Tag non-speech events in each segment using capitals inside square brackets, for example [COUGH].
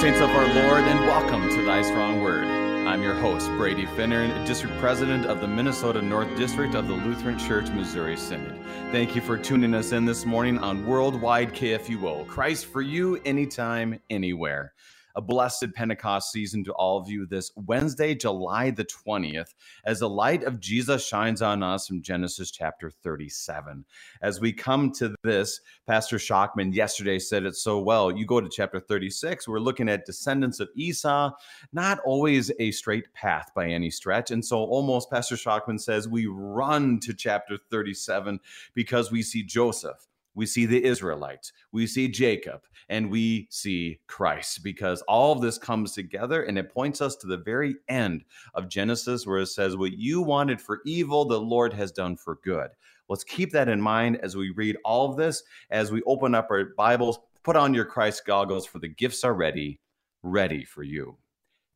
Saints of our Lord, and welcome to Thy Strong Word. I'm your host, Brady Finnern, District President of the Minnesota North District of the Lutheran Church Missouri Synod. Thank you for tuning us in this morning on Worldwide KFUO. Christ for you, anytime, anywhere a blessed Pentecost season to all of you this Wednesday, July the 20th, as the light of Jesus shines on us from Genesis chapter 37. As we come to this, Pastor Shockman yesterday said it so well. You go to chapter 36, we're looking at descendants of Esau, not always a straight path by any stretch. And so, almost, Pastor Shockman says, we run to chapter 37 because we see Joseph we see the Israelites, we see Jacob, and we see Christ because all of this comes together and it points us to the very end of Genesis where it says, What you wanted for evil, the Lord has done for good. Let's keep that in mind as we read all of this, as we open up our Bibles, put on your Christ goggles, for the gifts are ready, ready for you.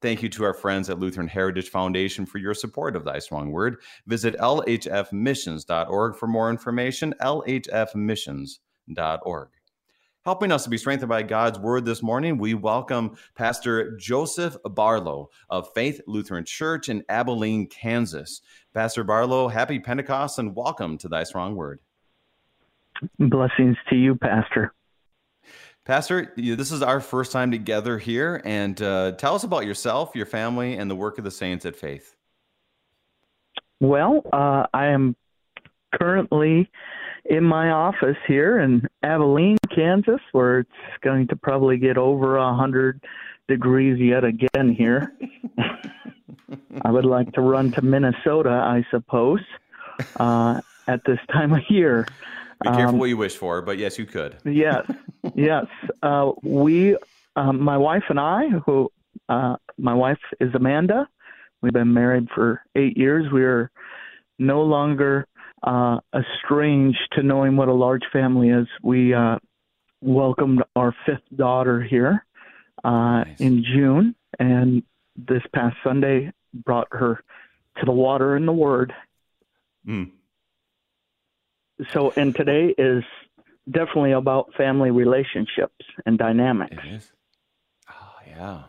Thank you to our friends at Lutheran Heritage Foundation for your support of Thy Strong Word. Visit lhfmissions.org for more information. lhfmissions.org. Helping us to be strengthened by God's Word this morning, we welcome Pastor Joseph Barlow of Faith Lutheran Church in Abilene, Kansas. Pastor Barlow, happy Pentecost and welcome to Thy Strong Word. Blessings to you, Pastor. Pastor, this is our first time together here, and uh, tell us about yourself, your family, and the work of the saints at Faith. Well, uh, I am currently in my office here in Abilene, Kansas, where it's going to probably get over a hundred degrees yet again here. [LAUGHS] I would like to run to Minnesota, I suppose, uh, at this time of year. Be careful um, what you wish for, but yes, you could. [LAUGHS] yes, yes. Uh, we, um, my wife and I, who uh, my wife is Amanda. We've been married for eight years. We are no longer uh, estranged to knowing what a large family is. We uh, welcomed our fifth daughter here uh, nice. in June, and this past Sunday brought her to the water and the Word. Mm so and today is definitely about family relationships and dynamics. It is. Oh yeah.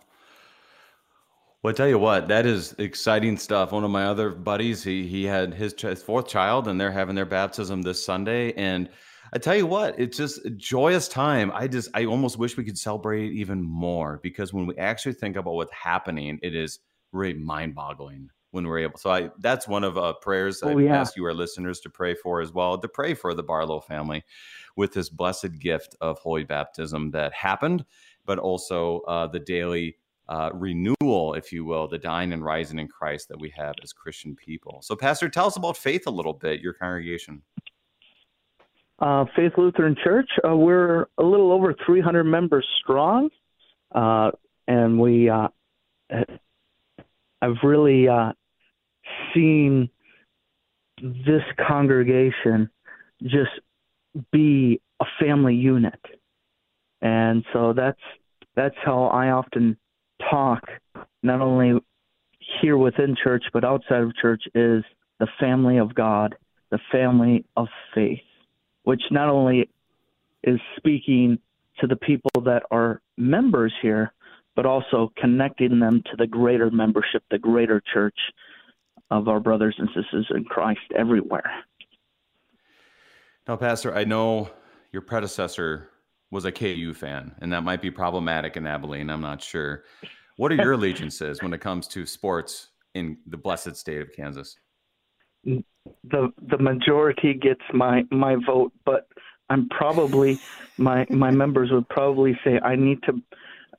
Well, I tell you what, that is exciting stuff. One of my other buddies, he he had his, his fourth child, and they're having their baptism this Sunday. And I tell you what, it's just a joyous time. I just, I almost wish we could celebrate it even more because when we actually think about what's happening, it is really mind-boggling when we're able. So I that's one of uh, prayers oh, I yeah. ask you our listeners to pray for as well. To pray for the Barlow family with this blessed gift of holy baptism that happened, but also uh, the daily uh, renewal, if you will, the dying and rising in Christ that we have as Christian people. So, Pastor, tell us about faith a little bit. Your congregation. Uh, faith Lutheran Church. Uh, we're a little over 300 members strong, uh, and we. Uh, I've really uh, seeing this congregation just be a family unit. And so that's that's how I often talk not only here within church but outside of church is the family of God, the family of faith, which not only is speaking to the people that are members here, but also connecting them to the greater membership, the greater church, of our brothers and sisters in Christ everywhere. Now, Pastor, I know your predecessor was a KU fan, and that might be problematic in Abilene. I'm not sure. What are your [LAUGHS] allegiances when it comes to sports in the blessed state of Kansas? The the majority gets my my vote, but I'm probably my my members would probably say I need to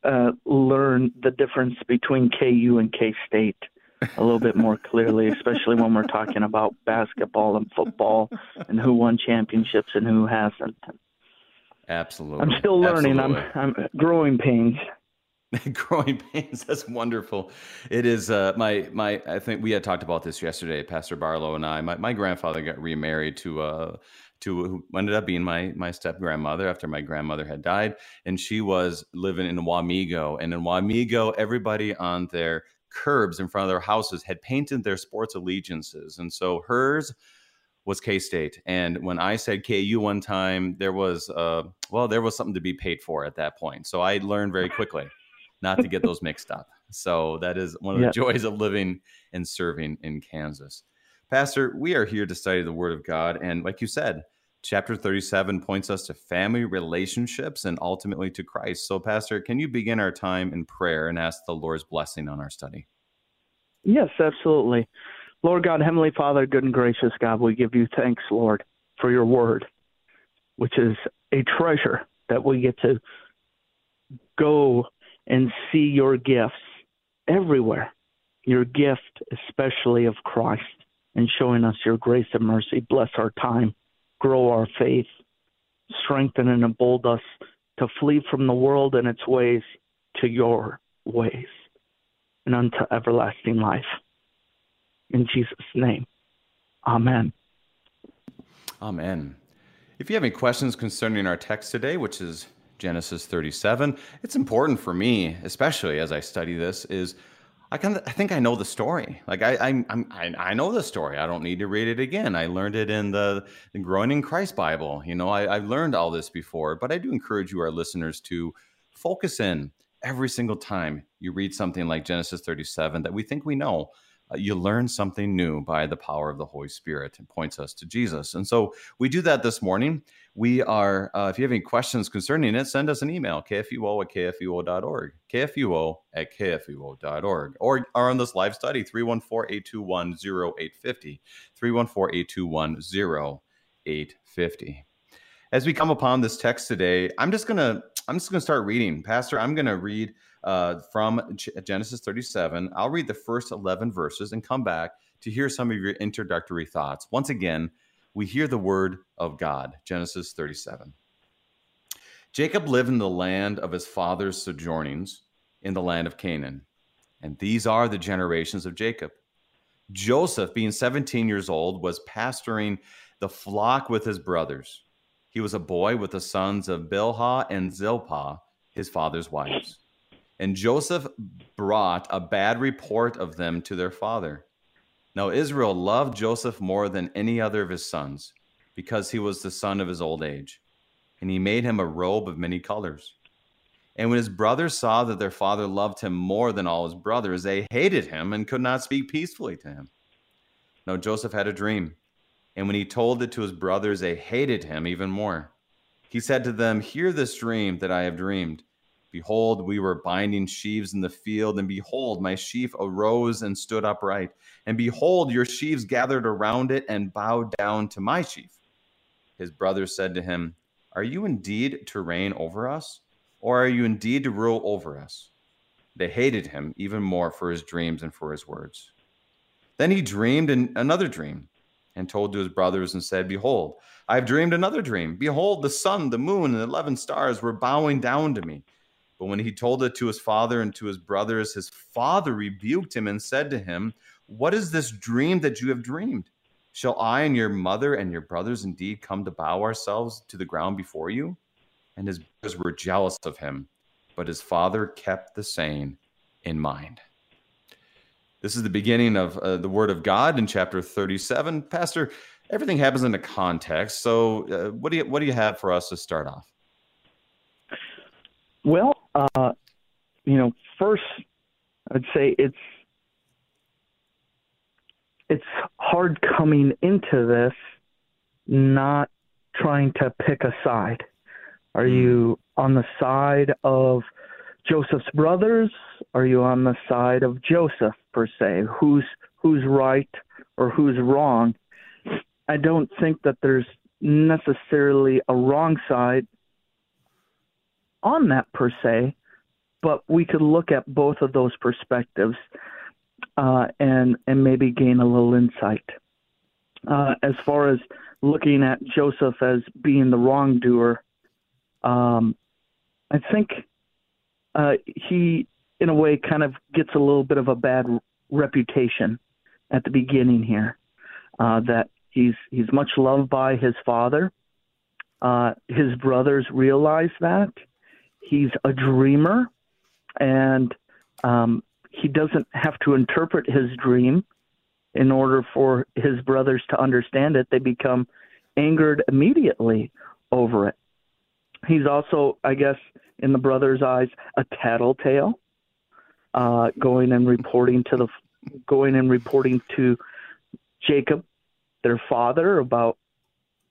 uh, learn the difference between KU and K State a little bit more clearly, especially when we're talking about basketball and football and who won championships and who hasn't. Absolutely. I'm still learning. Absolutely. I'm I'm growing pains. [LAUGHS] growing pains. That's wonderful. It is uh, my my. I think we had talked about this yesterday, Pastor Barlow and I. My my grandfather got remarried to uh to who ended up being my my step grandmother after my grandmother had died, and she was living in Wamego. And in Wamego, everybody on their curbs in front of their houses had painted their sports allegiances. And so hers was K State. And when I said KU one time, there was uh, well, there was something to be paid for at that point. So I learned very quickly not to get those mixed up. So that is one of the joys of living and serving in Kansas. Pastor, we are here to study the Word of God, and like you said, chapter 37 points us to family relationships and ultimately to Christ. So, Pastor, can you begin our time in prayer and ask the Lord's blessing on our study? Yes, absolutely. Lord God, Heavenly Father, good and gracious God, we give you thanks, Lord, for your word, which is a treasure that we get to go and see your gifts everywhere. Your gift, especially of Christ, and showing us your grace and mercy. Bless our time, grow our faith, strengthen and embolden us to flee from the world and its ways to your ways and unto everlasting life. In Jesus' name, Amen. Amen. If you have any questions concerning our text today, which is Genesis 37, it's important for me, especially as I study this, is I kind of I think I know the story. Like I I'm, I I know the story. I don't need to read it again. I learned it in the, the Growing in Christ Bible. You know, I, I've learned all this before. But I do encourage you, our listeners, to focus in every single time you read something like Genesis 37 that we think we know uh, you learn something new by the power of the Holy Spirit. and points us to Jesus. And so we do that this morning. We are, uh, if you have any questions concerning it, send us an email, kfuo at kfuo.org, kfuo at kfuo.org, or, or on this live study, 314 821 0850, 314 821 0850. As we come upon this text today, I'm just going to I'm just going to start reading. Pastor, I'm going to read uh, from Genesis 37. I'll read the first 11 verses and come back to hear some of your introductory thoughts. Once again, we hear the word of God, Genesis 37. Jacob lived in the land of his father's sojournings in the land of Canaan. And these are the generations of Jacob. Joseph, being 17 years old, was pasturing the flock with his brothers. He was a boy with the sons of Bilhah and Zilpah, his father's wives. And Joseph brought a bad report of them to their father. Now Israel loved Joseph more than any other of his sons, because he was the son of his old age. And he made him a robe of many colors. And when his brothers saw that their father loved him more than all his brothers, they hated him and could not speak peacefully to him. Now Joseph had a dream, and when he told it to his brothers, they hated him even more. He said to them, Hear this dream that I have dreamed. Behold, we were binding sheaves in the field, and behold, my sheaf arose and stood upright. And behold, your sheaves gathered around it and bowed down to my sheaf. His brothers said to him, Are you indeed to reign over us? Or are you indeed to rule over us? They hated him even more for his dreams and for his words. Then he dreamed another dream and told to his brothers and said, Behold, I have dreamed another dream. Behold, the sun, the moon, and the eleven stars were bowing down to me. But when he told it to his father and to his brothers, his father rebuked him and said to him, What is this dream that you have dreamed? Shall I and your mother and your brothers indeed come to bow ourselves to the ground before you? And his brothers were jealous of him, but his father kept the saying in mind. This is the beginning of uh, the Word of God in chapter 37. Pastor, everything happens in a context. So, uh, what do you what do you have for us to start off? Well, uh, you know, first, I'd say it's it's hard coming into this, not trying to pick a side. Are you hmm. on the side of Joseph's brothers? Are you on the side of Joseph per se? Who's who's right or who's wrong? I don't think that there's necessarily a wrong side on that per se, but we could look at both of those perspectives uh, and and maybe gain a little insight. Uh, as far as looking at Joseph as being the wrongdoer, um, I think uh, he, in a way, kind of gets a little bit of a bad reputation at the beginning here. Uh, that he's he's much loved by his father. Uh, his brothers realize that, he's a dreamer and um, he doesn't have to interpret his dream. in order for his brothers to understand it, they become angered immediately over it. He's also, I guess, in the brothers' eyes, a tattletale, uh, going and reporting to the going and reporting to Jacob, their father, about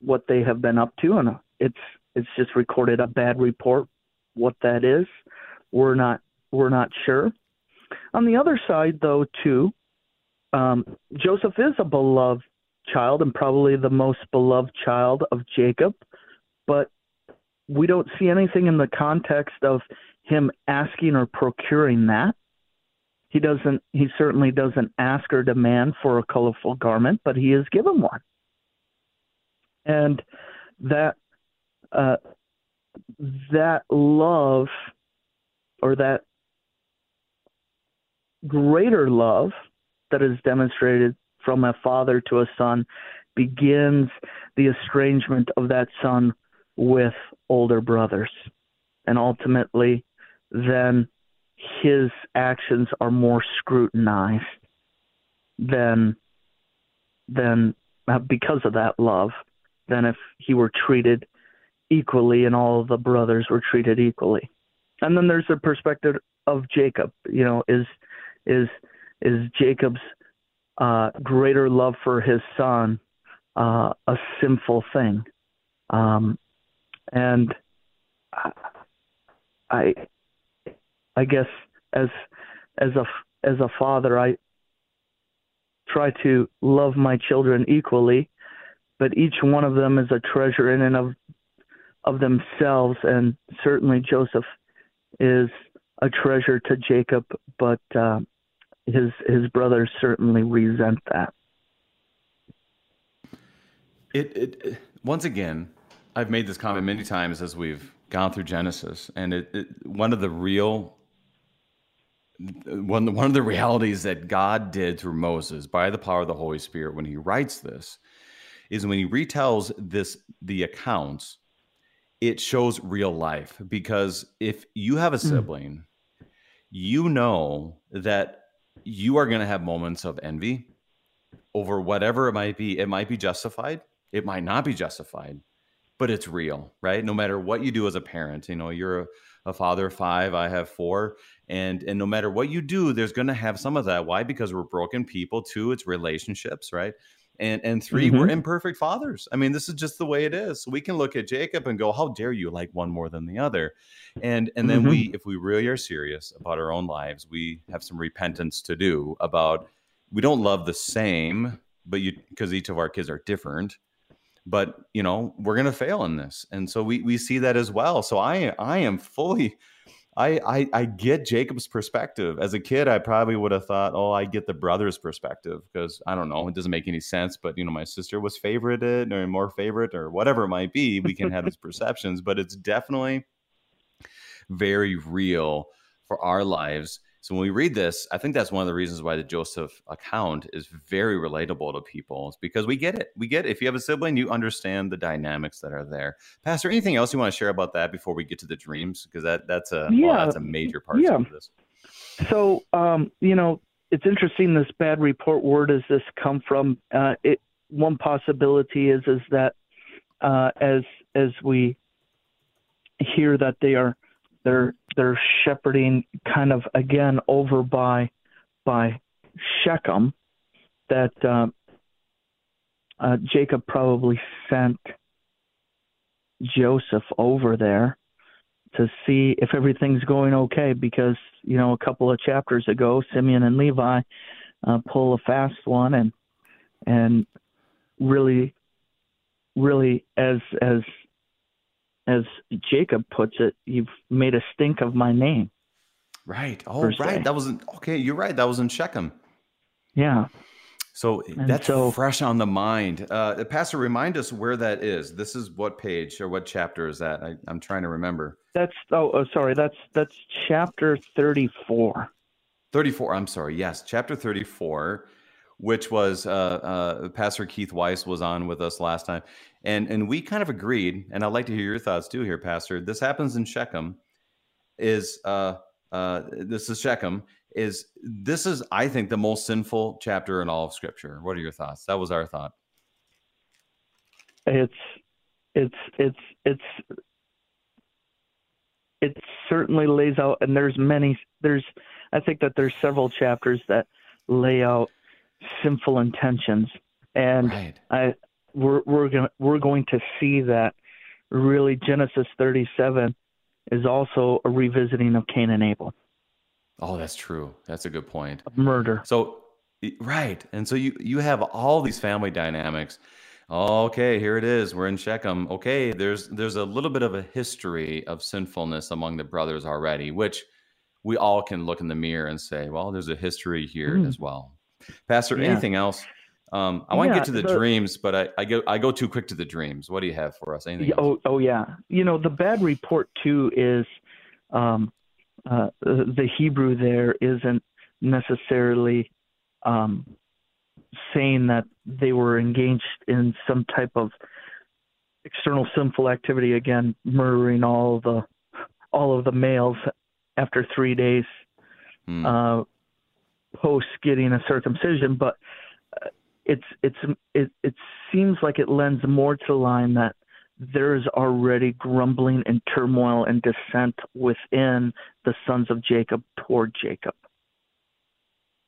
what they have been up to, and it's it's just recorded a bad report. What that is, we're not we're not sure. On the other side, though, too, um, Joseph is a beloved child and probably the most beloved child of Jacob, but we don't see anything in the context of him asking or procuring that. He doesn't. He certainly doesn't ask or demand for a colorful garment, but he is given one, and that uh, that love or that greater love that is demonstrated from a father to a son begins the estrangement of that son with older brothers. And ultimately, then his actions are more scrutinized than than uh, because of that love than if he were treated equally and all the brothers were treated equally. And then there's the perspective of Jacob. You know, is is is Jacob's uh, greater love for his son uh, a sinful thing? Um, and I, I guess as as a as a father, I try to love my children equally, but each one of them is a treasure in and of of themselves, and certainly Joseph is a treasure to Jacob, but uh, his his brothers certainly resent that. It, it once again, I've made this comment many times as we've gone through Genesis, and it, it, one of the real one one of the realities that God did through Moses by the power of the Holy Spirit when He writes this is when He retells this the accounts it shows real life because if you have a hmm. sibling, mm. you know that you are going to have moments of envy over whatever it might be. It might be justified, it might not be justified, but it's real, right? No matter what you do as a parent, you know, you're a, a father of five, I have four, and and no matter what you do, there's going to have some of that. Why? Because we're broken people. Two, it's relationships, right? And and 3 we mm-hmm. we're imperfect fathers. I mean this is just the way it is. So we can look at jacob and go how dare you like one more than the other? And and then mm-hmm. we if we really are serious about our own lives we have some repentance to do about we don't love the same but you because each of our kids are different but you know we're going to fail in this. And so we we see that as well. So i i am fully I, I, I get Jacob's perspective. As a kid, I probably would have thought, oh, I get the brother's perspective because I don't know, it doesn't make any sense. But you know, my sister was favorited or more favorite or whatever it might be. We can have these [LAUGHS] perceptions, but it's definitely very real for our lives so when we read this, I think that's one of the reasons why the Joseph account is very relatable to people. Is because we get it. We get it. If you have a sibling, you understand the dynamics that are there. Pastor, anything else you want to share about that before we get to the dreams? Because that that's a yeah, well, that's a major part yeah. of this. So um, you know, it's interesting. This bad report. Where does this come from? Uh, it one possibility is is that uh, as as we hear that they are they're they're shepherding kind of again over by by Shechem that uh, uh, Jacob probably sent Joseph over there to see if everything's going okay because you know a couple of chapters ago Simeon and Levi uh, pull a fast one and and really really as as as Jacob puts it, you've made a stink of my name. Right. Oh, right. That wasn't okay. You're right. That was in Shechem. Yeah. So and that's so, fresh on the mind. Uh, Pastor, remind us where that is. This is what page or what chapter is that? I, am trying to remember. That's oh, oh, sorry. That's that's chapter 34. 34. I'm sorry. Yes, chapter 34 which was uh, uh, Pastor Keith Weiss was on with us last time, and and we kind of agreed. And I'd like to hear your thoughts too, here, Pastor. This happens in Shechem. Is uh, uh, this is Shechem, is this is I think the most sinful chapter in all of Scripture. What are your thoughts? That was our thought. It's it's it's it's it certainly lays out, and there's many. There's I think that there's several chapters that lay out sinful intentions, and right. I we're we're going we're going to see that really Genesis 37 is also a revisiting of Cain and Abel. Oh, that's true. That's a good point. Murder. So right, and so you you have all these family dynamics. Okay, here it is. We're in Shechem. Okay, there's there's a little bit of a history of sinfulness among the brothers already, which we all can look in the mirror and say, well, there's a history here mm. as well. Pastor, yeah. anything else? Um, I want to get to the, the, dreams, but I, I go I go too quick to the dreams. What do you have for us? Anything? Oh, oh yeah. You know, the bad report too is um, uh, the Hebrew there isn't necessarily um, saying that they were engaged in some type of external sinful activity. Again, murdering all the all of the males after three days hmm. uh, post getting a circumcision, but uh, it's it's it it seems like it lends more to the line that there's already grumbling and turmoil and dissent within the sons of Jacob toward Jacob.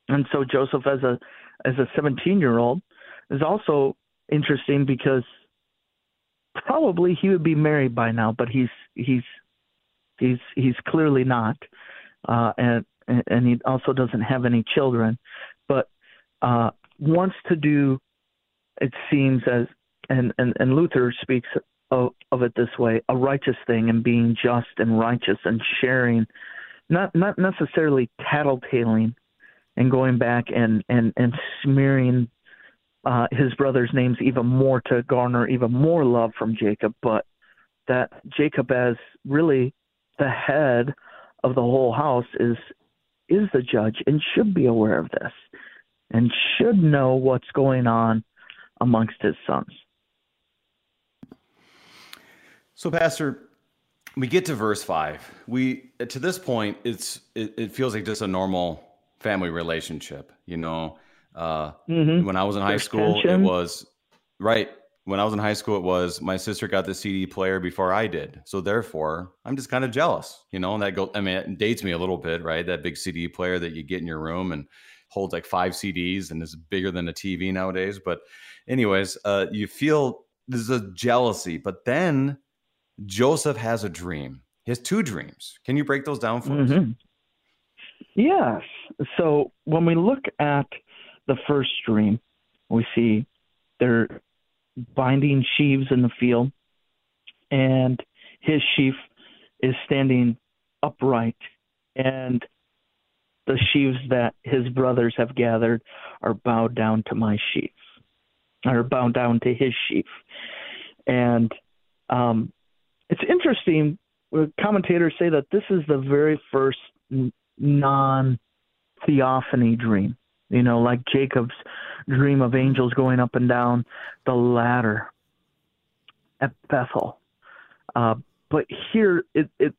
And so Joseph as a as a 17 year old is also interesting because probably he would be married by now, but he's he's he's he's clearly not, uh, and and he also doesn't have any children, but uh, wants to do, it seems as and and, and Luther speaks of, of it this way: a righteous thing and being just and righteous and sharing, not not necessarily tattletaling, and going back and and and smearing uh, his brother's names even more to garner even more love from Jacob, but that Jacob as really the head of the whole house is is the judge and should be aware of this and should know what's going on amongst his sons. So, Pastor, we get to verse five. We to this point, it's it, it feels like just a normal family relationship. You know, uh, mm-hmm. when I was in high school, tension. it was right. When I was in high school, it was my sister got the CD player before I did, so therefore I'm just kind of jealous. You know, and that go. I mean, it dates me a little bit, right? That big CD player that you get in your room and holds like five CDs and is bigger than a TV nowadays. But, anyways, uh, you feel there's a jealousy, but then Joseph has a dream. He has two dreams. Can you break those down for mm-hmm. us? Yes. So when we look at the first dream, we see they're binding sheaves in the field, and his sheaf is standing upright, and the sheaves that his brothers have gathered are bowed down to my sheaf, are bowed down to his sheaf. And um, it's interesting. Commentators say that this is the very first non theophany dream. You know, like Jacob's dream of angels going up and down the ladder at Bethel. Uh, but here, it, it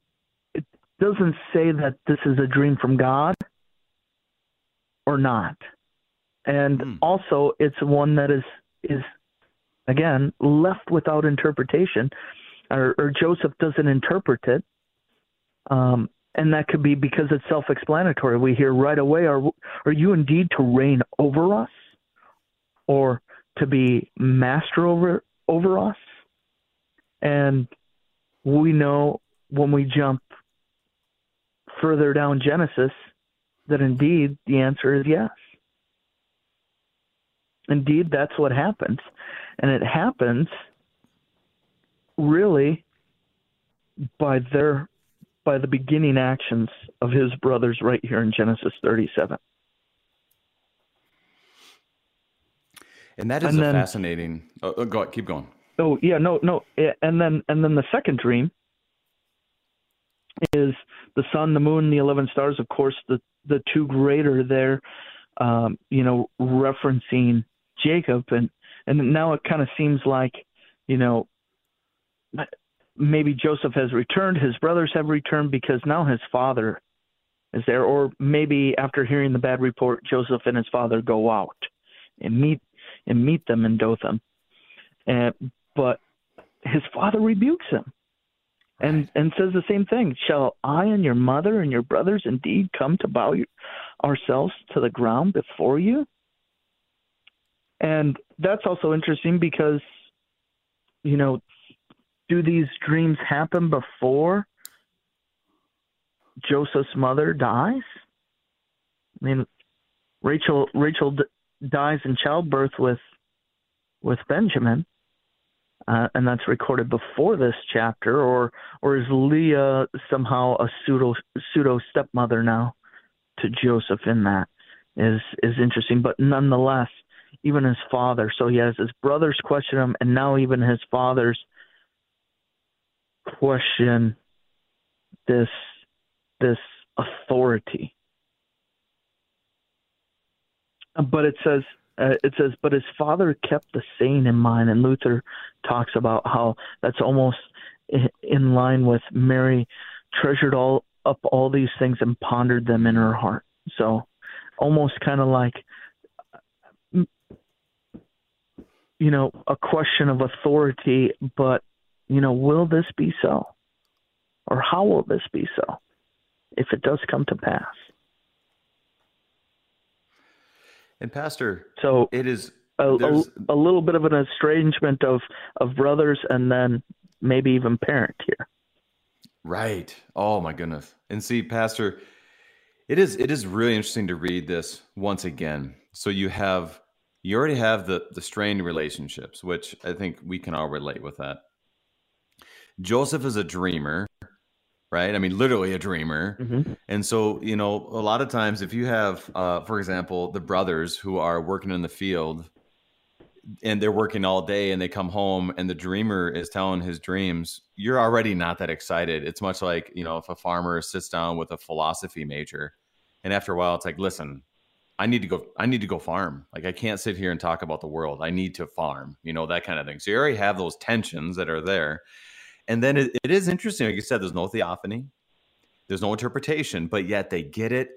it doesn't say that this is a dream from God or not. And mm. also, it's one that is is again left without interpretation, or, or Joseph doesn't interpret it. Um, and that could be because it's self-explanatory. We hear right away, "Are are you indeed to reign over us, or to be master over over us?" And we know when we jump further down Genesis that indeed the answer is yes. Indeed, that's what happens, and it happens really by their by the beginning actions of his brothers right here in Genesis 37. And that is and a then, fascinating. Oh, oh, go keep going. Oh yeah, no, no, and then and then the second dream is the sun, the moon, the eleven stars. Of course, the the two greater there, um, you know, referencing Jacob, and and now it kind of seems like, you know, maybe Joseph has returned, his brothers have returned because now his father is there, or maybe after hearing the bad report, Joseph and his father go out and meet and meet them in Dothan, and but his father rebukes him and and says the same thing. Shall i and your mother and your brothers indeed come to bow ourselves to the ground before you? And that's also interesting because you know do these dreams happen before joseph's mother dies? I mean rachel rachel dies in childbirth with with benjamin uh, and that's recorded before this chapter, or or is Leah somehow a pseudo pseudo stepmother now to Joseph in that is is interesting, but nonetheless, even his father. So he has his brothers question him, and now even his father's question this this authority. But it says uh, it says, but his father kept the saying in mind, and Luther talks about how that's almost in line with Mary treasured all up all these things and pondered them in her heart. So, almost kind of like, you know, a question of authority, but you know, will this be so, or how will this be so, if it does come to pass? And Pastor, so it is a, a, a, little bit of an estrangement of of brothers, and then maybe even parent here. Right. Oh my goodness. And see, Pastor, it is it is really interesting to read this once again. So you have you already have the the strained relationships, which I think we can all relate with that. Joseph is a dreamer right? I mean, literally a dreamer. Mm-hmm. And so, you know, a lot of times if you have, uh, for example, the brothers who are working in the field and they're working all day and they come home and the dreamer is telling his dreams, you're already not that excited. It's much like, you know, if a farmer sits down with a philosophy major and after a while it's like, listen, I need to go I need to go farm. Like I can't sit here and talk about the world. I need to farm, you know, that kind of thing. So you already have those tensions that are there. And then it, it is interesting, like you said, there's no theophany, there's no interpretation, but yet they get it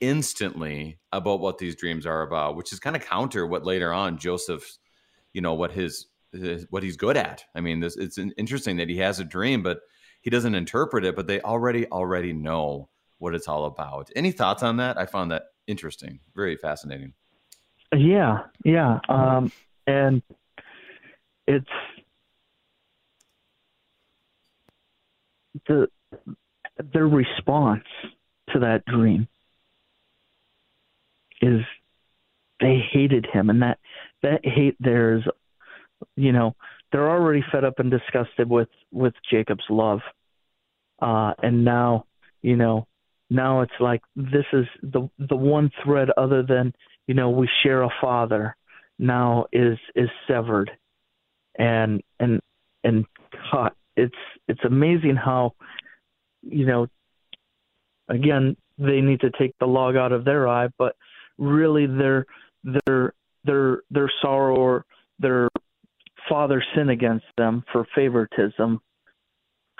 instantly about what these dreams are about, which is kind of counter what later on Joseph's, you know, what his, his what he's good at. I mean, this it's interesting that he has a dream, but he doesn't interpret it, but they already already know what it's all about. Any thoughts on that? I found that interesting, very fascinating. Yeah, yeah, um, and it's the their response to that dream is they hated him and that that hate there is you know they're already fed up and disgusted with with Jacob's love. Uh and now you know now it's like this is the the one thread other than you know we share a father now is is severed and and and cut it's it's amazing how you know again they need to take the log out of their eye but really their their their their sorrow or their father sin against them for favoritism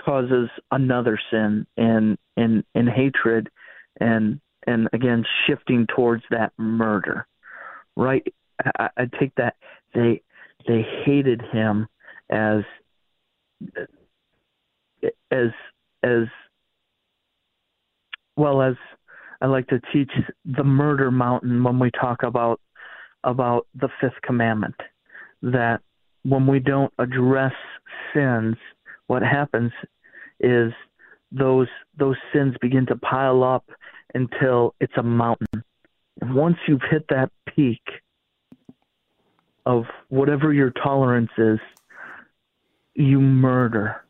causes another sin and and and hatred and and again shifting towards that murder right? I, I take that they they hated him as as as well as I like to teach the murder mountain when we talk about about the fifth commandment that when we don't address sins what happens is those those sins begin to pile up until it's a mountain. And once you've hit that peak of whatever your tolerance is you murder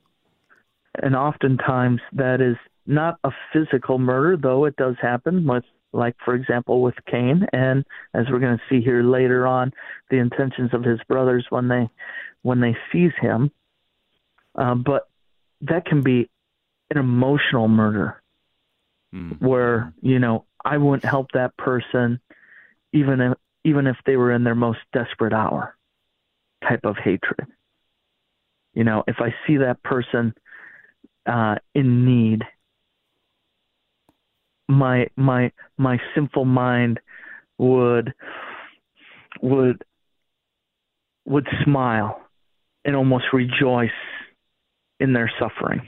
and oftentimes that is not a physical murder, though it does happen with like for example with Cain. And as we're going to see here later on the intentions of his brothers when they when they seize him. Uh, but that can be an emotional murder mm-hmm. where you know I wouldn't help that person even if even if they were in their most desperate hour type of hatred. You know if I see that person uh, in need my my my sinful mind would would would smile and almost rejoice in their suffering.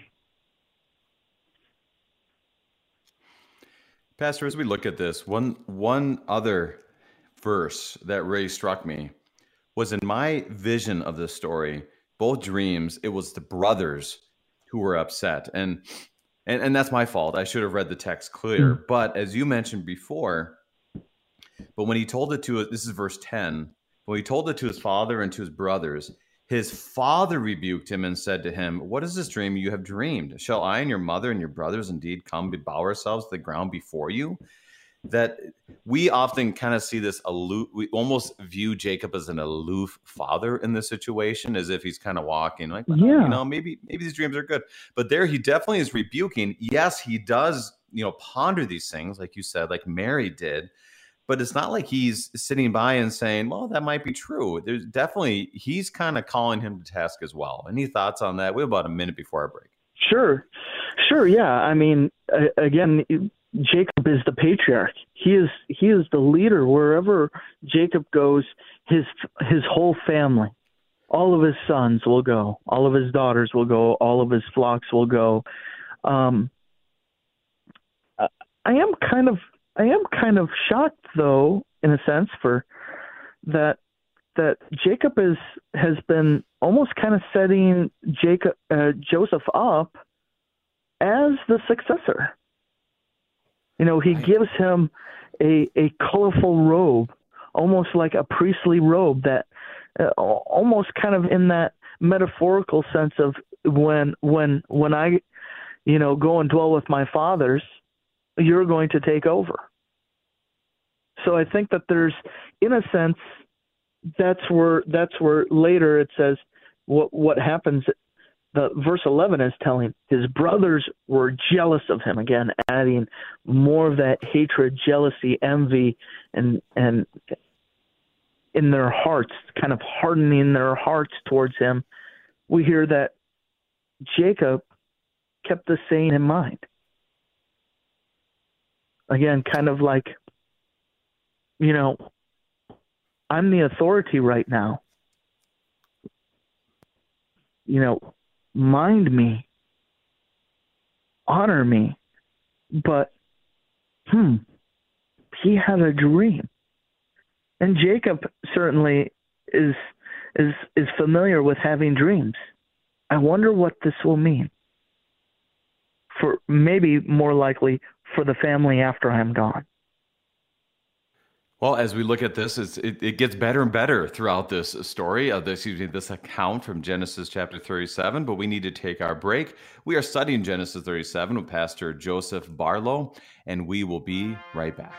Pastor, as we look at this, one one other verse that really struck me was in my vision of this story, both dreams, it was the brothers who were upset. And and, and that's my fault. I should have read the text clear. Mm. But as you mentioned before, but when he told it to this is verse 10, when he told it to his father and to his brothers, his father rebuked him and said to him, What is this dream you have dreamed? Shall I and your mother and your brothers indeed come to bow ourselves to the ground before you? That we often kind of see this aloof, we almost view Jacob as an aloof father in this situation, as if he's kind of walking like, well, yeah. you know, maybe maybe these dreams are good. But there he definitely is rebuking. Yes, he does, you know, ponder these things, like you said, like Mary did but it's not like he's sitting by and saying, "Well, that might be true." There's definitely he's kind of calling him to task as well. Any thoughts on that? We have about a minute before our break. Sure, sure, yeah. I mean, again, Jacob is the patriarch. He is he is the leader wherever Jacob goes. His his whole family, all of his sons will go. All of his daughters will go. All of his flocks will go. Um, I am kind of I am kind of shocked, though, in a sense, for that that Jacob is has been almost kind of setting Jacob uh, Joseph up as the successor. You know, he right. gives him a a colorful robe, almost like a priestly robe that uh, almost kind of in that metaphorical sense of when when when I you know go and dwell with my fathers you're going to take over. So I think that there's, in a sense, that's where that's where later it says what what happens. The verse 11 is telling his brothers were jealous of him again, adding more of that hatred, jealousy, envy, and and in their hearts, kind of hardening their hearts towards him. We hear that Jacob kept the saying in mind again, kind of like, you know, I'm the authority right now. You know, mind me, honor me. But, hmm, he had a dream. And Jacob certainly is is is familiar with having dreams. I wonder what this will mean. For maybe more likely for the family after I'm gone. Well, as we look at this, it, it, gets better and better throughout this story, of this, excuse me, this account from Genesis chapter 37. But we need to take our break. We are studying Genesis 37 with Pastor Joseph Barlow, and we will be right back.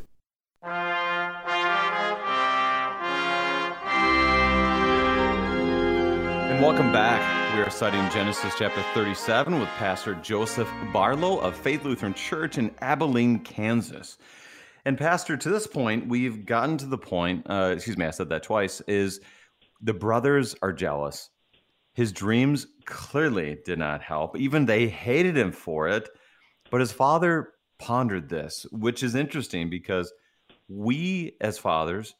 We are studying Genesis chapter 37 with Pastor Joseph Barlow of Faith Lutheran Church in Abilene, Kansas. And, Pastor, to this point, we've gotten to the point, uh, excuse me, I said that twice, is the brothers are jealous. His dreams clearly did not help. Even they hated him for it. But his father pondered this, which is interesting because we, as fathers,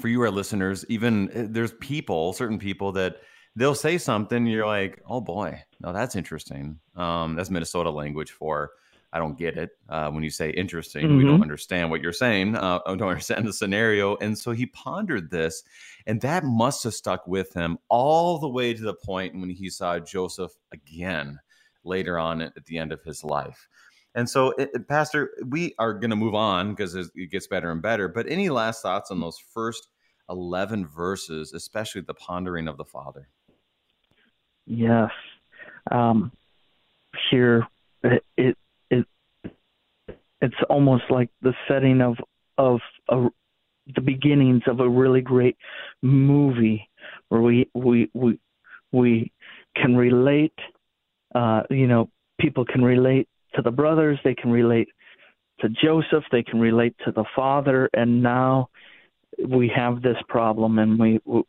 for you, our listeners, even uh, there's people, certain people that they'll say something you're like oh boy no that's interesting um, that's minnesota language for I don't get it. Uh, when you say interesting, mm-hmm. we don't mm-hmm. understand what you're saying. Uh, [LAUGHS] don't understand the scenario. And so he pondered this, and that must have stuck with him all the way to the point when he saw Joseph again later on at the end of his life. And so, it, Pastor, we are going to move on because it gets better and better. But any last thoughts on those first 11 verses, especially the pondering of the Father? Yes. Um, here, it, it, it it's almost like the setting of of a, the beginnings of a really great movie where we we we we can relate uh, you know people can relate to the brothers, they can relate to Joseph, they can relate to the father, and now we have this problem, and we, we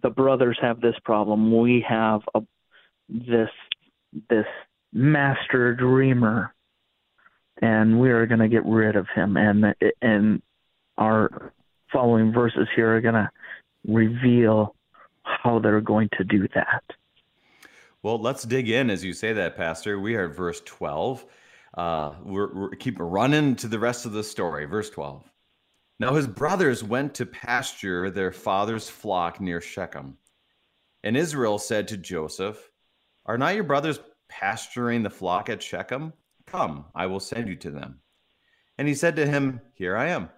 the brothers have this problem. We have a this this master dreamer, and we are going to get rid of him. And and our following verses here are going to reveal how they're going to do that. Well, let's dig in as you say that, Pastor. We are at verse 12. Uh, we're, we're keep running to the rest of the story. Verse 12. Now his brothers went to pasture their father's flock near Shechem. And Israel said to Joseph, Are not your brothers pasturing the flock at Shechem? Come, I will send you to them. And he said to him, Here I am.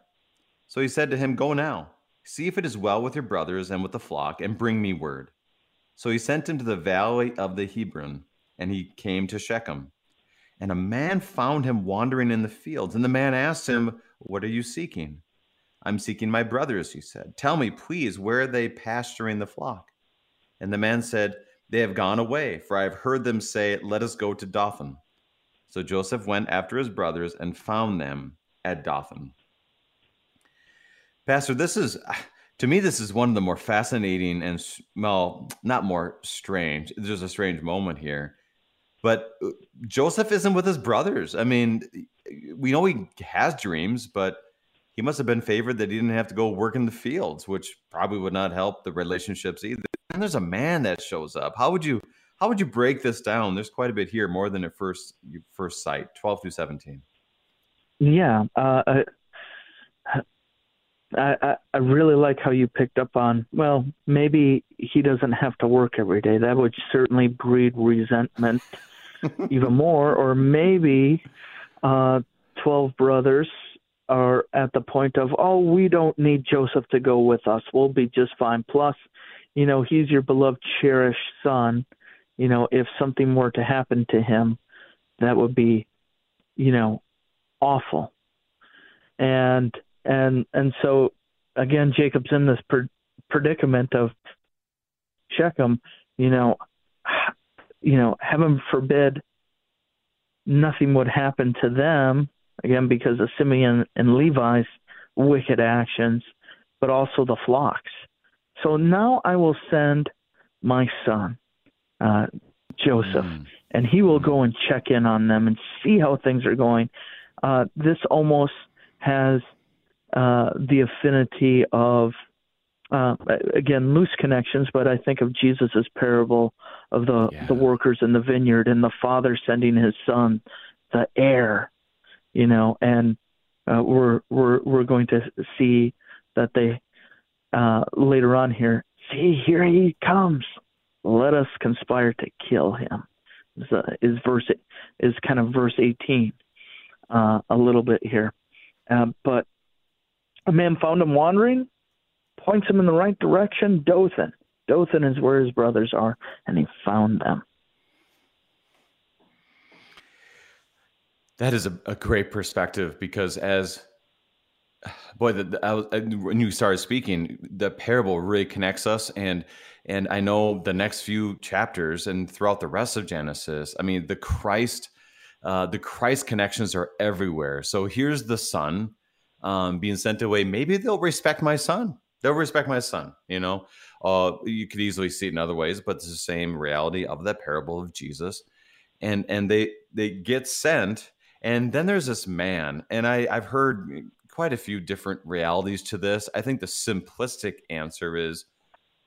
So he said to him, Go now, see if it is well with your brothers and with the flock, and bring me word. So he sent him to the valley of the Hebron, and he came to Shechem. And a man found him wandering in the fields. And the man asked him, What are you seeking? I'm seeking my brothers, he said. Tell me, please, where are they pasturing the flock? And the man said, They have gone away, for I have heard them say, Let us go to Dothan. So Joseph went after his brothers and found them at Dothan. Pastor, this is [SIGHS] to me, this is one of the more fascinating and well, not more strange. There's a strange moment here, but uh, Joseph isn't with his brothers. I mean, we know he has dreams, but he must have been favored that he didn't have to go work in the fields, which probably would not help the relationships either. And there's a man that shows up. How would you how would you break this down? There's quite a bit here, more than at first first sight, 12 through 17. Yeah, uh, I, I really like how you picked up on. Well, maybe he doesn't have to work every day. That would certainly breed resentment [LAUGHS] even more. Or maybe uh, twelve brothers are at the point of, oh, we don't need Joseph to go with us. We'll be just fine. Plus, you know, he's your beloved, cherished son. You know, if something were to happen to him, that would be, you know, awful. And and and so again, Jacob's in this predicament of Shechem. You know, you know, heaven forbid, nothing would happen to them again because of Simeon and Levi's wicked actions, but also the flocks. So now I will send my son, uh, Joseph, mm. and he will go and check in on them and see how things are going. Uh, this almost has uh, the affinity of uh, again loose connections, but I think of Jesus' parable of the yeah. the workers in the vineyard and the father sending his son, the heir, you know, and uh, we're we're we're going to see that they uh, later on here. See, here he comes. Let us conspire to kill him. Is, uh, is verse is kind of verse eighteen, uh, a little bit here, uh, but a man found him wandering, points him in the right direction, Dothan. Dothan is where his brothers are, and he found them. That is a, a great perspective because as [SIGHS] boy, the, the, I, when you started speaking, the parable really connects us, and and I know the next few chapters and throughout the rest of Genesis. I mean, the Christ, uh, the Christ connections are everywhere. So here's the Son um, being sent away, maybe they'll respect my son. They'll respect my son. You know, uh, you could easily see it in other ways, but it's the same reality of that parable of Jesus. And and they they get sent, and then there's this man, and I I've heard quite a few different realities to this. I think the simplistic answer is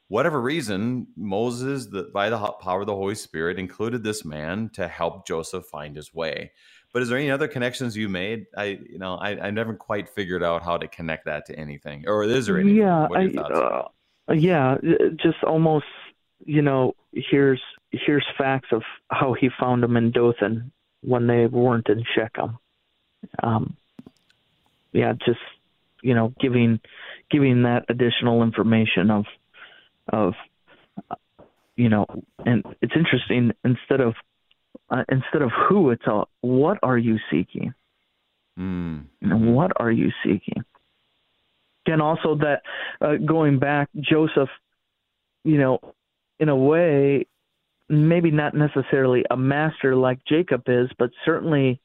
whatever reason, Moses, the, by the power of the Holy Spirit, included this man to help Joseph find his way. But is there any other connections you made? I, you know, I, I never quite figured out how to connect that to anything. Or is there anything? Yeah, I, uh, yeah, just almost, you know, here's here's facts of how he found him in Dothan when they weren't in Shechem. Um, yeah, just you know, giving giving that additional information of of you know, and it's interesting instead of uh, instead of who, it's all what are you seeking? Mm. And what are you seeking? And also that uh, going back, Joseph, you know, in a way, maybe not necessarily a master like Jacob is, but certainly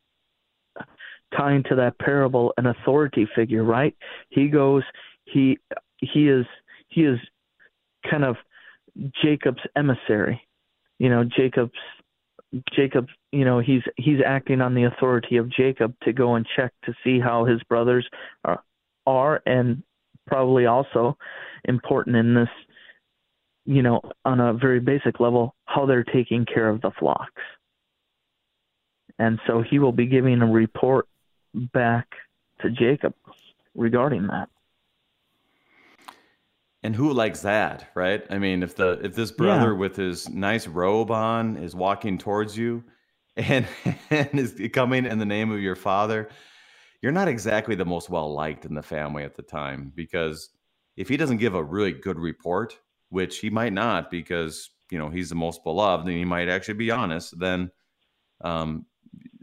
tying to that parable an authority figure, right? He goes, he he is he is kind of Jacob's emissary. You know, Jacob's Jacob, you know, he's he's acting on the authority of Jacob to go and check to see how his brothers are, are and probably also important in this, you know, on a very basic level, how they're taking care of the flocks. And so he will be giving a report back to Jacob regarding that. And who likes that, right? I mean, if the if this brother yeah. with his nice robe on is walking towards you [LAUGHS] and, and is coming in the name of your father, you're not exactly the most well liked in the family at the time because if he doesn't give a really good report, which he might not because you know he's the most beloved and he might actually be honest, then um,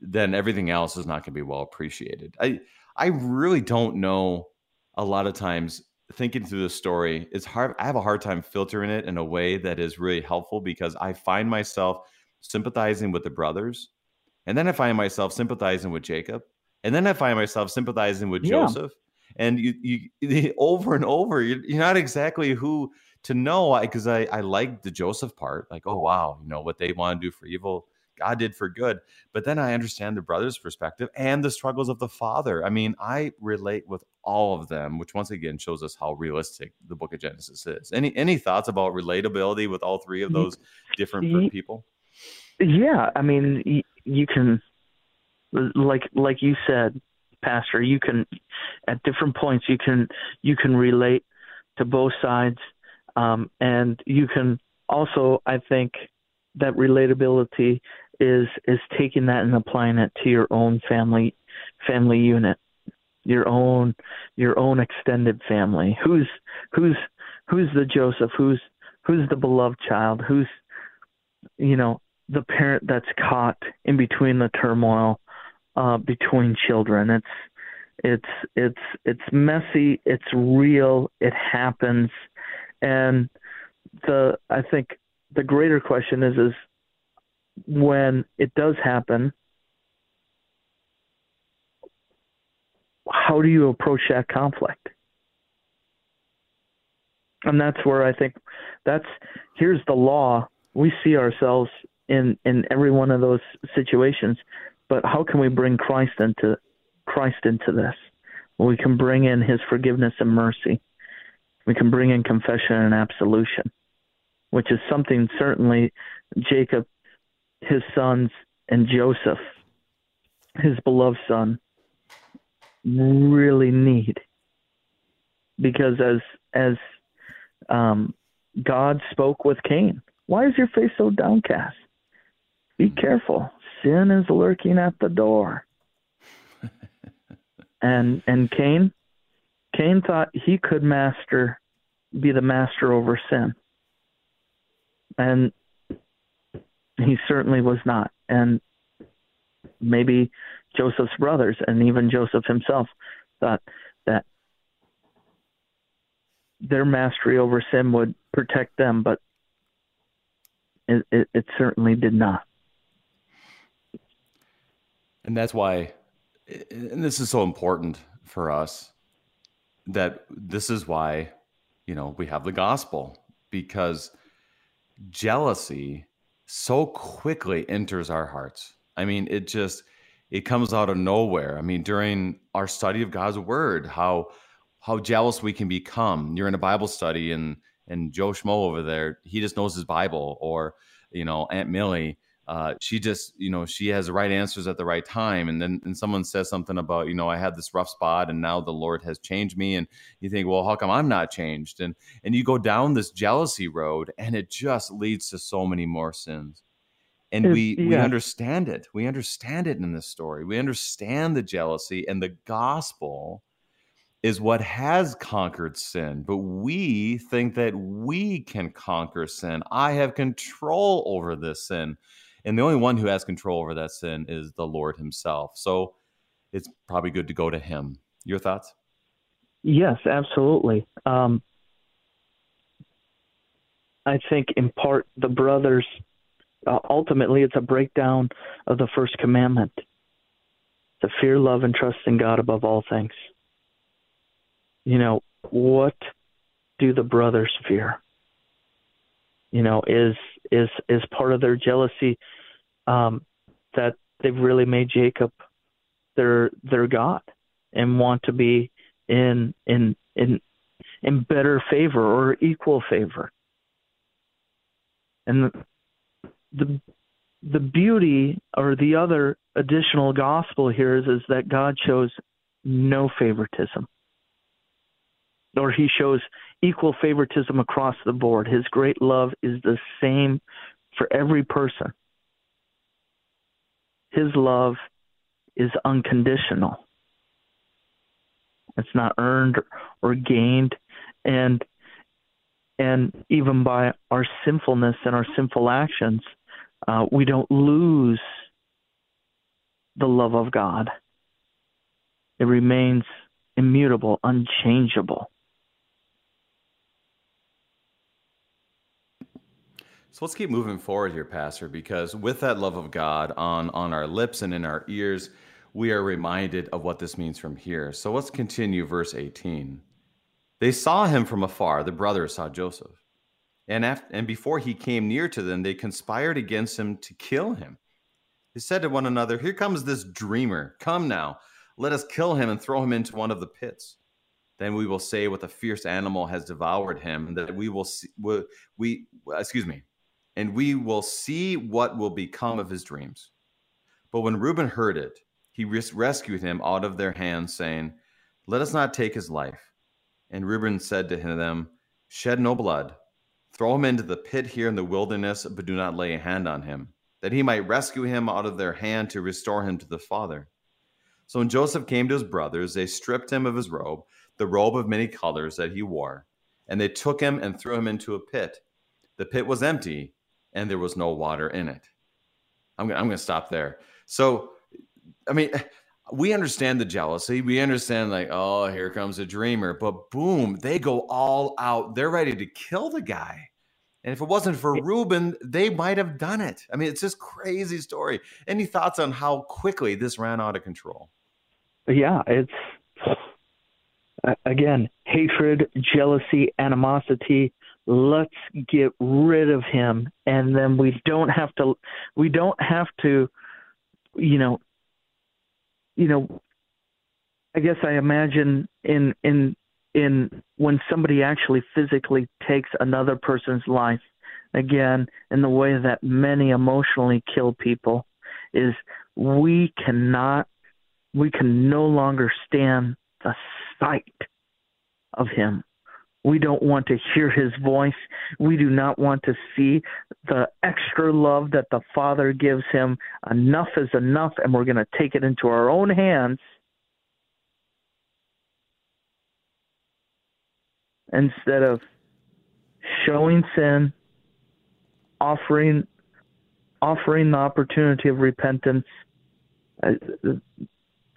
then everything else is not going to be well appreciated. I I really don't know a lot of times thinking through the story, it's hard. I have a hard time filtering it in a way that is really helpful because I find myself sympathizing with the brothers, and then I find myself sympathizing with Jacob, and then I find myself sympathizing with yeah. Joseph. And you, you, [LAUGHS] over and over, you're, you're not exactly who to know because I, I like the Joseph part, like, oh wow, you know what they want to do for evil, God did for good. But then I understand the brother's perspective and the struggles of the father. I mean, I relate with all of them, which once again shows us how realistic the book of Genesis is. Any any thoughts about relatability with all three of those different people? Yeah, I mean, you can like like you said, Pastor, you can at different points you can you can relate to both sides, um, and you can also, I think, that relatability is is taking that and applying it to your own family family unit your own your own extended family. Who's who's who's the joseph? Who's who's the beloved child? Who's you know the parent that's caught in between the turmoil uh between children? It's it's it's it's messy. It's real. It happens and the i think the greater question is is when it does happen, how do you approach that conflict? And that's where I think that's here's the law. We see ourselves in in every one of those situations, but how can we bring Christ into Christ into this? We can bring in His forgiveness and mercy. We can bring in confession and absolution, which is something certainly Jacob his sons and Joseph, his beloved son, really need. Because as as um, God spoke with Cain, why is your face so downcast? Be careful, sin is lurking at the door. [LAUGHS] and and Cain, Cain thought he could master, be the master over sin. And he certainly was not. And maybe Joseph's brothers and even Joseph himself thought that their mastery over sin would protect them, but it, it, it certainly did not. And that's why, and this is so important for us, that this is why, you know, we have the gospel because jealousy so quickly enters our hearts. I mean, it just it comes out of nowhere. I mean, during our study of God's word, how how jealous we can become. You're in a Bible study and and Joe Schmo over there, he just knows his Bible, or you know Aunt Millie, uh, she just, you know, she has the right answers at the right time. And then and someone says something about, you know, I had this rough spot and now the Lord has changed me. And you think, well, how come I'm not changed? And and you go down this jealousy road and it just leads to so many more sins. And we yeah. we understand it. We understand it in this story. We understand the jealousy and the gospel is what has conquered sin. But we think that we can conquer sin. I have control over this sin. And the only one who has control over that sin is the Lord Himself. So it's probably good to go to Him. Your thoughts? Yes, absolutely. Um, I think in part the brothers, uh, ultimately, it's a breakdown of the first commandment to fear, love, and trust in God above all things. You know, what do the brothers fear? You know, is is is part of their jealousy um, that they've really made Jacob their their god and want to be in in in in better favor or equal favor. And the the, the beauty or the other additional gospel here is, is that God shows no favoritism. Or he shows equal favoritism across the board. His great love is the same for every person. His love is unconditional. It's not earned or gained and and even by our sinfulness and our sinful actions, uh, we don't lose the love of God. It remains immutable, unchangeable. So let's keep moving forward here, Pastor, because with that love of God on, on our lips and in our ears, we are reminded of what this means from here. So let's continue verse 18. They saw him from afar, the brothers saw Joseph. And, after, and before he came near to them, they conspired against him to kill him. They said to one another, Here comes this dreamer. Come now, let us kill him and throw him into one of the pits. Then we will say what the fierce animal has devoured him, and that we will see, we, we excuse me, and we will see what will become of his dreams. But when Reuben heard it, he res- rescued him out of their hands, saying, Let us not take his life. And Reuben said to them, Shed no blood. Throw him into the pit here in the wilderness, but do not lay a hand on him, that he might rescue him out of their hand to restore him to the father. So when Joseph came to his brothers, they stripped him of his robe, the robe of many colors that he wore, and they took him and threw him into a pit. The pit was empty, and there was no water in it. I'm gonna, I'm going to stop there. So, I mean, we understand the jealousy. We understand, like, oh, here comes a dreamer. But boom, they go all out. They're ready to kill the guy. And if it wasn't for Reuben, they might have done it. I mean, it's just crazy story. Any thoughts on how quickly this ran out of control? Yeah, it's again hatred, jealousy, animosity let's get rid of him. And then we don't have to we don't have to you know you know i guess i imagine in in in when somebody actually physically takes another person's life again in the way that many emotionally kill people is we cannot we can no longer stand the sight of him we don't want to hear his voice. We do not want to see the extra love that the Father gives him. Enough is enough, and we're going to take it into our own hands. Instead of showing sin, offering offering the opportunity of repentance, uh,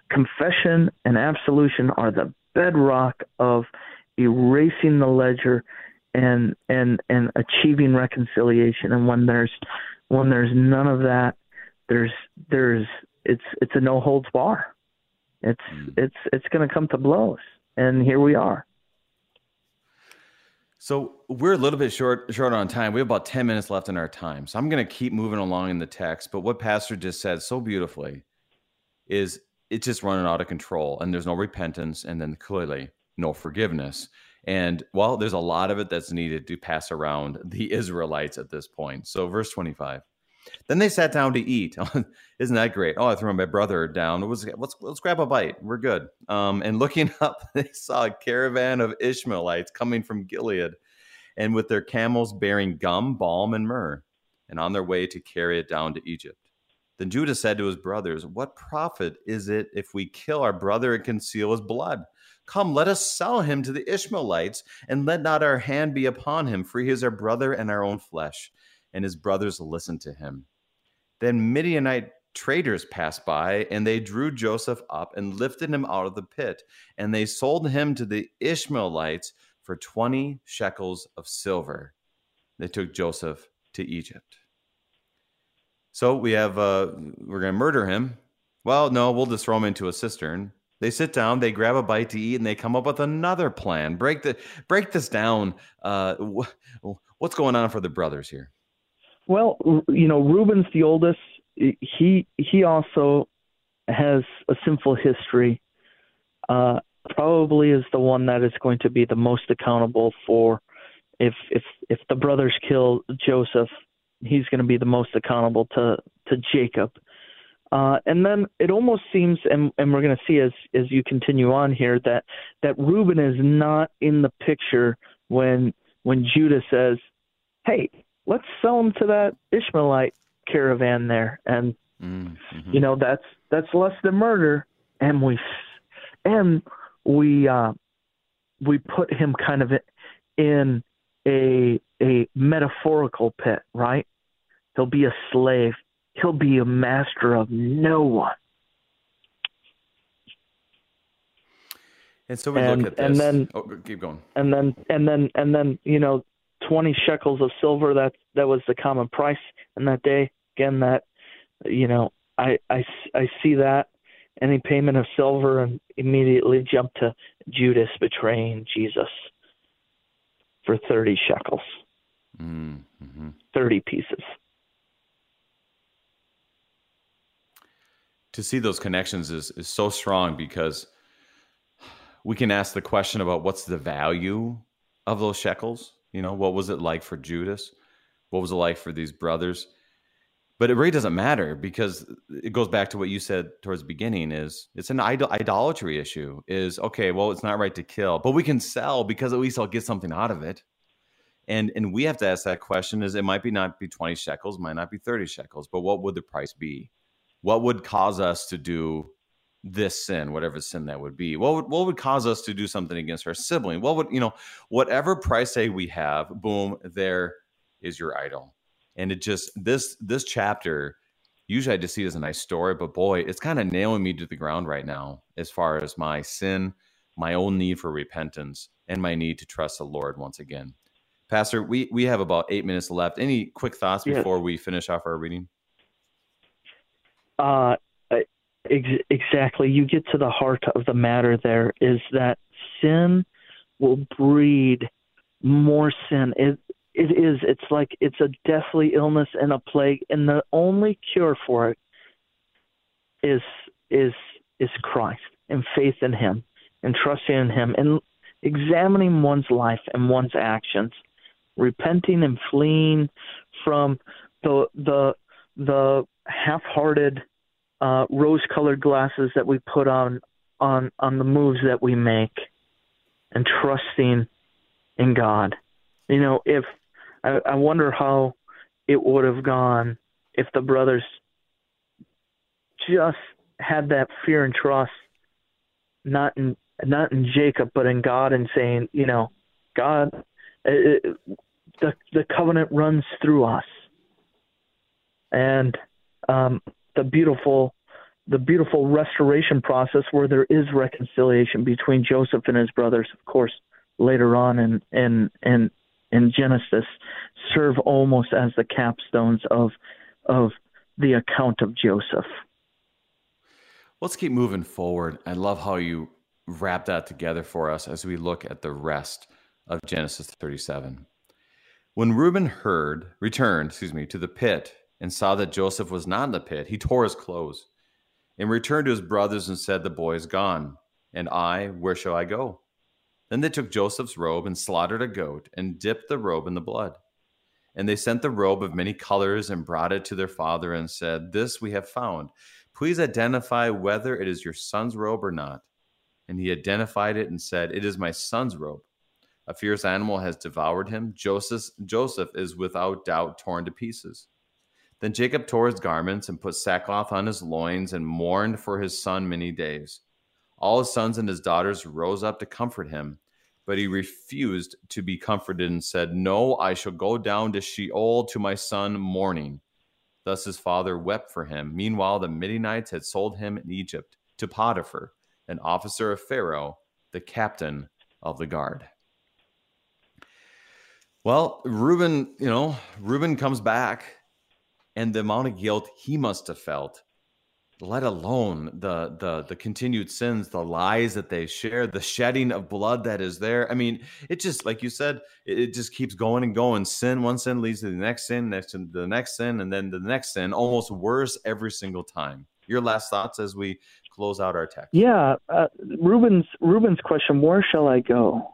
confession and absolution are the bedrock of erasing the ledger and and and achieving reconciliation. And when there's when there's none of that there's there's it's it's a no holds bar. It's mm. it's it's going to come to blows. And here we are. So we're a little bit short short on time. We have about 10 minutes left in our time. So i'm going to keep moving along in the text but what pastor just said so beautifully is it's just running out of control and there's no repentance. And then clearly no forgiveness. And well, there's a lot of it that's needed to pass around the [LAUGHS] Israelites at this point. So, verse 25 Then they sat down to eat. [LAUGHS] Isn't that great? Oh, I threw my brother down. Was, let's let's grab a bite. We're good. Um, and looking [LAUGHS] up, they saw a caravan of Ishmaelites coming from Gilead, and with their camels bearing gum, balm, and myrrh, and on their way to carry it down to Egypt. Then Judah said to his brothers, What profit is it if we kill our brother and conceal his blood? Come, let us sell him to the Ishmaelites, and let not our hand be upon him, for he is our brother and our own flesh. And his brothers listened to him. Then Midianite traders passed by, and they drew Joseph up and lifted him out of the pit, and they sold him to the Ishmaelites for 20 shekels of silver. They took Joseph to Egypt. So we have, uh, we're going to murder him. Well, no, we'll just throw him into a cistern. They sit down, they grab a bite to eat, and they come up with another plan. Break the break this down. Uh, wh- what's going on for the brothers here? Well, you know, Reuben's the oldest. He he also has a sinful history. Uh, probably is the one that is going to be the most accountable for if if if the brothers kill Joseph, he's going to be the most accountable to to Jacob. Uh, and then it almost seems, and, and we're going to see as as you continue on here, that that Reuben is not in the picture when when Judah says, "Hey, let's sell him to that Ishmaelite caravan there," and mm-hmm. you know that's that's less than murder, and we and we uh, we put him kind of in a a metaphorical pit, right? He'll be a slave he'll be a master of no one. And so we and, look at this. And then, oh, keep going. And then, and then, and then, you know, twenty shekels of silver. That that was the common price in that day. Again, that you know, I I I see that any payment of silver and immediately jump to Judas betraying Jesus for thirty shekels, mm-hmm. thirty pieces. To see those connections is is so strong because we can ask the question about what's the value of those shekels. You know, what was it like for Judas? What was it like for these brothers? But it really doesn't matter because it goes back to what you said towards the beginning is it's an idol- idolatry issue is okay, well, it's not right to kill, but we can sell because at least I'll get something out of it. And and we have to ask that question is it might be not be 20 shekels, might not be 30 shekels, but what would the price be? What would cause us to do this sin, whatever sin that would be? What would what would cause us to do something against our sibling? What would you know, whatever price tag we have, boom, there is your idol. And it just this this chapter, usually I just see it as a nice story, but boy, it's kind of nailing me to the ground right now as far as my sin, my own need for repentance, and my need to trust the Lord once again. Pastor, we we have about eight minutes left. Any quick thoughts before yes. we finish off our reading? Uh, ex- exactly. You get to the heart of the matter. There is that sin will breed more sin. It it is. It's like it's a deathly illness and a plague, and the only cure for it is is is Christ and faith in Him and trusting in Him and examining one's life and one's actions, repenting and fleeing from the the the half-hearted uh, rose-colored glasses that we put on on on the moves that we make, and trusting in God. You know, if I, I wonder how it would have gone if the brothers just had that fear and trust, not in not in Jacob, but in God, and saying, you know, God, it, the the covenant runs through us, and um, the beautiful the beautiful restoration process where there is reconciliation between Joseph and his brothers, of course, later on in in in, in Genesis, serve almost as the capstones of of the account of Joseph. Let's keep moving forward. I love how you wrap that together for us as we look at the rest of Genesis 37. When Reuben heard, returned, excuse me, to the pit and saw that Joseph was not in the pit, he tore his clothes and returned to his brothers and said, The boy is gone, and I, where shall I go? Then they took Joseph's robe and slaughtered a goat and dipped the robe in the blood. And they sent the robe of many colors and brought it to their father and said, This we have found. Please identify whether it is your son's robe or not. And he identified it and said, It is my son's robe. A fierce animal has devoured him. Joseph, Joseph is without doubt torn to pieces. Then Jacob tore his garments and put sackcloth on his loins and mourned for his son many days. All his sons and his daughters rose up to comfort him, but he refused to be comforted and said, No, I shall go down to Sheol to my son mourning. Thus his father wept for him. Meanwhile, the Midianites had sold him in Egypt to Potiphar, an officer of Pharaoh, the captain of the guard. Well, Reuben, you know, Reuben comes back and the amount of guilt he must have felt let alone the the the continued sins the lies that they share the shedding of blood that is there. I mean it just like you said it, it just keeps going and going. Sin one sin leads to the next sin next to the next sin and then the next sin almost worse every single time. Your last thoughts as we close out our text. Yeah uh, ruben's reuben's question where shall i go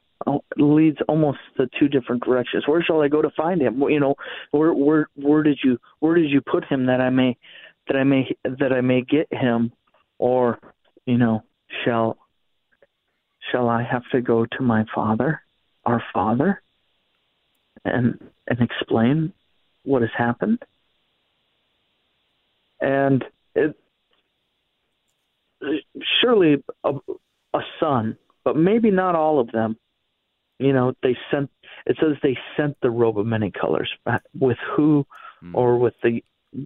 leads almost to two different directions where shall i go to find him you know where where where did you where did you put him that i may that I may that I may get him, or you know, shall shall I have to go to my father, our father, and and explain what has happened? And it surely a, a son, but maybe not all of them. You know, they sent. It says they sent the robe of many colors. With who, mm. or with the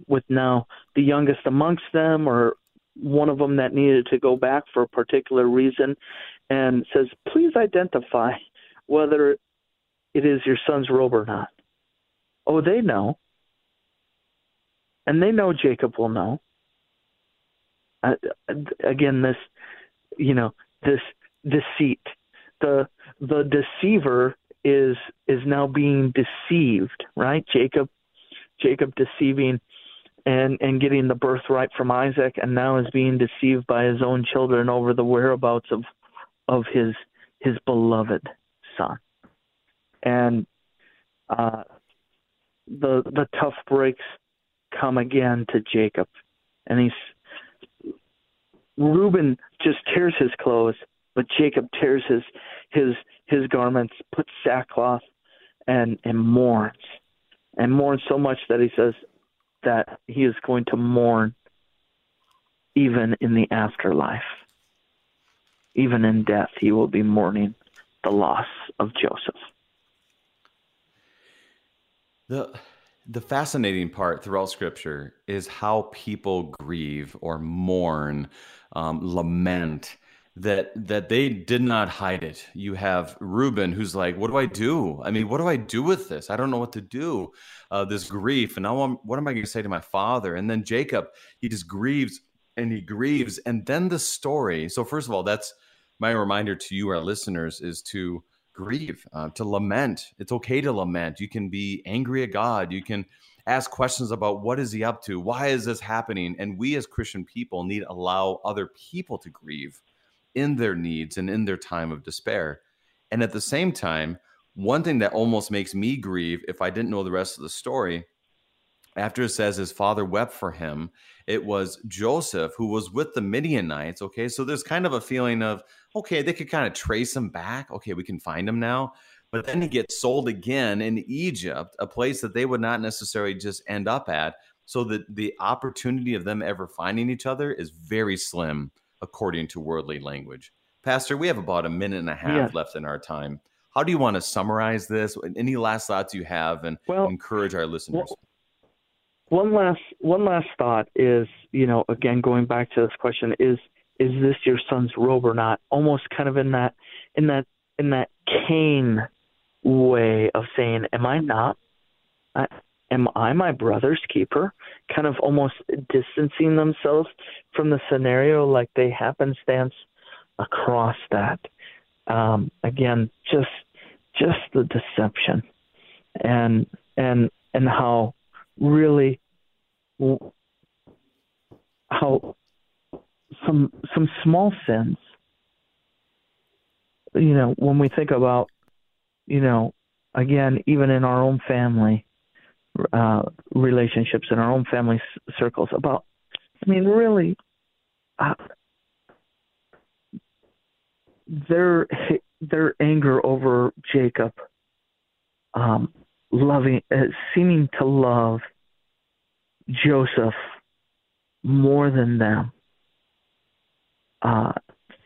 with now the youngest amongst them or one of them that needed to go back for a particular reason and says, please identify whether it is your son's robe or not. Oh, they know. And they know Jacob will know. Uh, again, this, you know, this deceit. The the deceiver is is now being deceived, right? Jacob, Jacob deceiving and and getting the birthright from Isaac, and now is being deceived by his own children over the whereabouts of of his his beloved son, and uh, the the tough breaks come again to Jacob, and he's Reuben just tears his clothes, but Jacob tears his his his garments, puts sackcloth, and and mourns, and mourns so much that he says, that he is going to mourn even in the afterlife. Even in death, he will be mourning the loss of Joseph. The the fascinating part throughout Scripture is how people grieve or mourn, um, lament that that they did not hide it. You have Reuben who's like, "What do I do? I mean, what do I do with this? I don't know what to do. Uh, this grief, and now I'm, what am I going to say to my father?" And then Jacob, he just grieves and he grieves, and then the story. So first of all, that's my reminder to you, our listeners, is to grieve, uh, to lament. It's okay to lament. You can be angry at God. You can ask questions about what is he up to why is this happening and we as christian people need to allow other people to grieve in their needs and in their time of despair. And at the same time, one thing that almost makes me grieve if I didn't know the rest of the story, after it says his father wept for him, it was Joseph who was with the Midianites. Okay, so there's kind of a feeling of, okay, they could kind of trace him back. Okay, we can find him now. But then he gets sold again in Egypt, a place that they would not necessarily just end up at. So that the opportunity of them ever finding each other is very slim according to worldly language. Pastor, we have about a minute and a half yeah. left in our time. How do you want to summarize this? Any last thoughts you have and well, encourage our listeners? Well, one last one last thought is, you know, again going back to this question is is this your son's robe or not? Almost kind of in that in that in that Cain way of saying, Am I not? I, am I my brother's keeper? Kind of almost distancing themselves from the scenario like they happenstance across that. Um, again, just just the deception and and and how really how some some small sins you know when we think about you know again even in our own family uh, relationships in our own family s- circles about, I mean, really, uh, their [LAUGHS] their anger over Jacob, um, loving, uh, seeming to love Joseph more than them. Uh,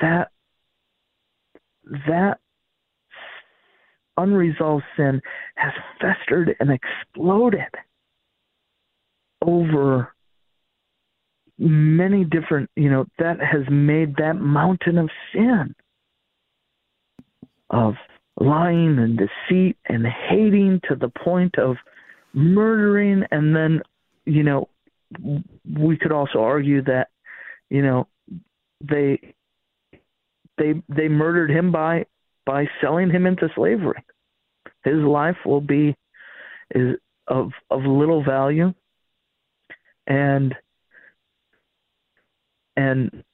that that unresolved sin has festered and exploded over many different, you know, that has made that mountain of sin of lying and deceit and hating to the point of murdering. And then you know we could also argue that you know they they they murdered him by by selling him into slavery his life will be is of of little value and and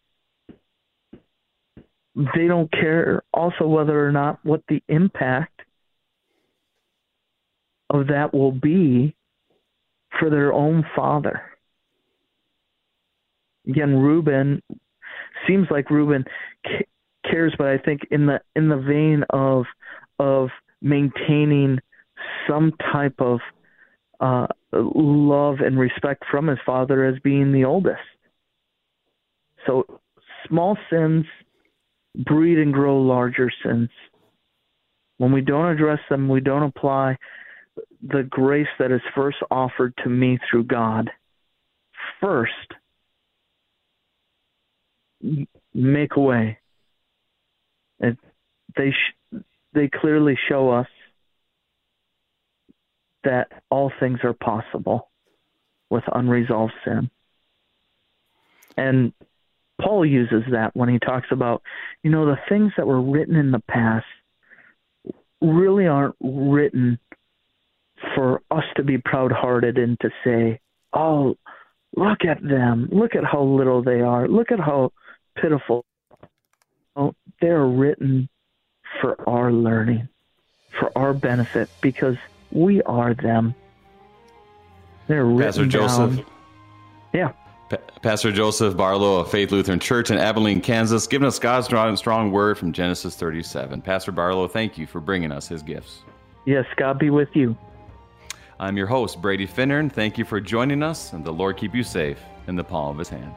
they don't care also whether or not what the impact of that will be for their own father. Again, Reuben seems like Reuben cares, but I think in the in the vein of of maintaining some type of uh, love and respect from his father as being the oldest. So small sins breed and grow larger sins. When we don't address them, we don't apply the grace that is first offered to me through God. First, make a way. They sh- they clearly show us that all things are possible with unresolved sin. And Paul uses that when he talks about, you know, the things that were written in the past really aren't written for us to be proud hearted and to say, oh, look at them. Look at how little they are. Look at how pitiful. Oh, they're written for our learning, for our benefit, because we are them. They're written Pastor Joseph. Down. Yeah. Pastor Joseph Barlow of Faith Lutheran Church in Abilene, Kansas, giving us God's strong, strong word from Genesis 37. Pastor Barlow, thank you for bringing us his gifts. Yes, God be with you. I'm your host, Brady Finnern. Thank you for joining us, and the Lord keep you safe in the palm of his hand.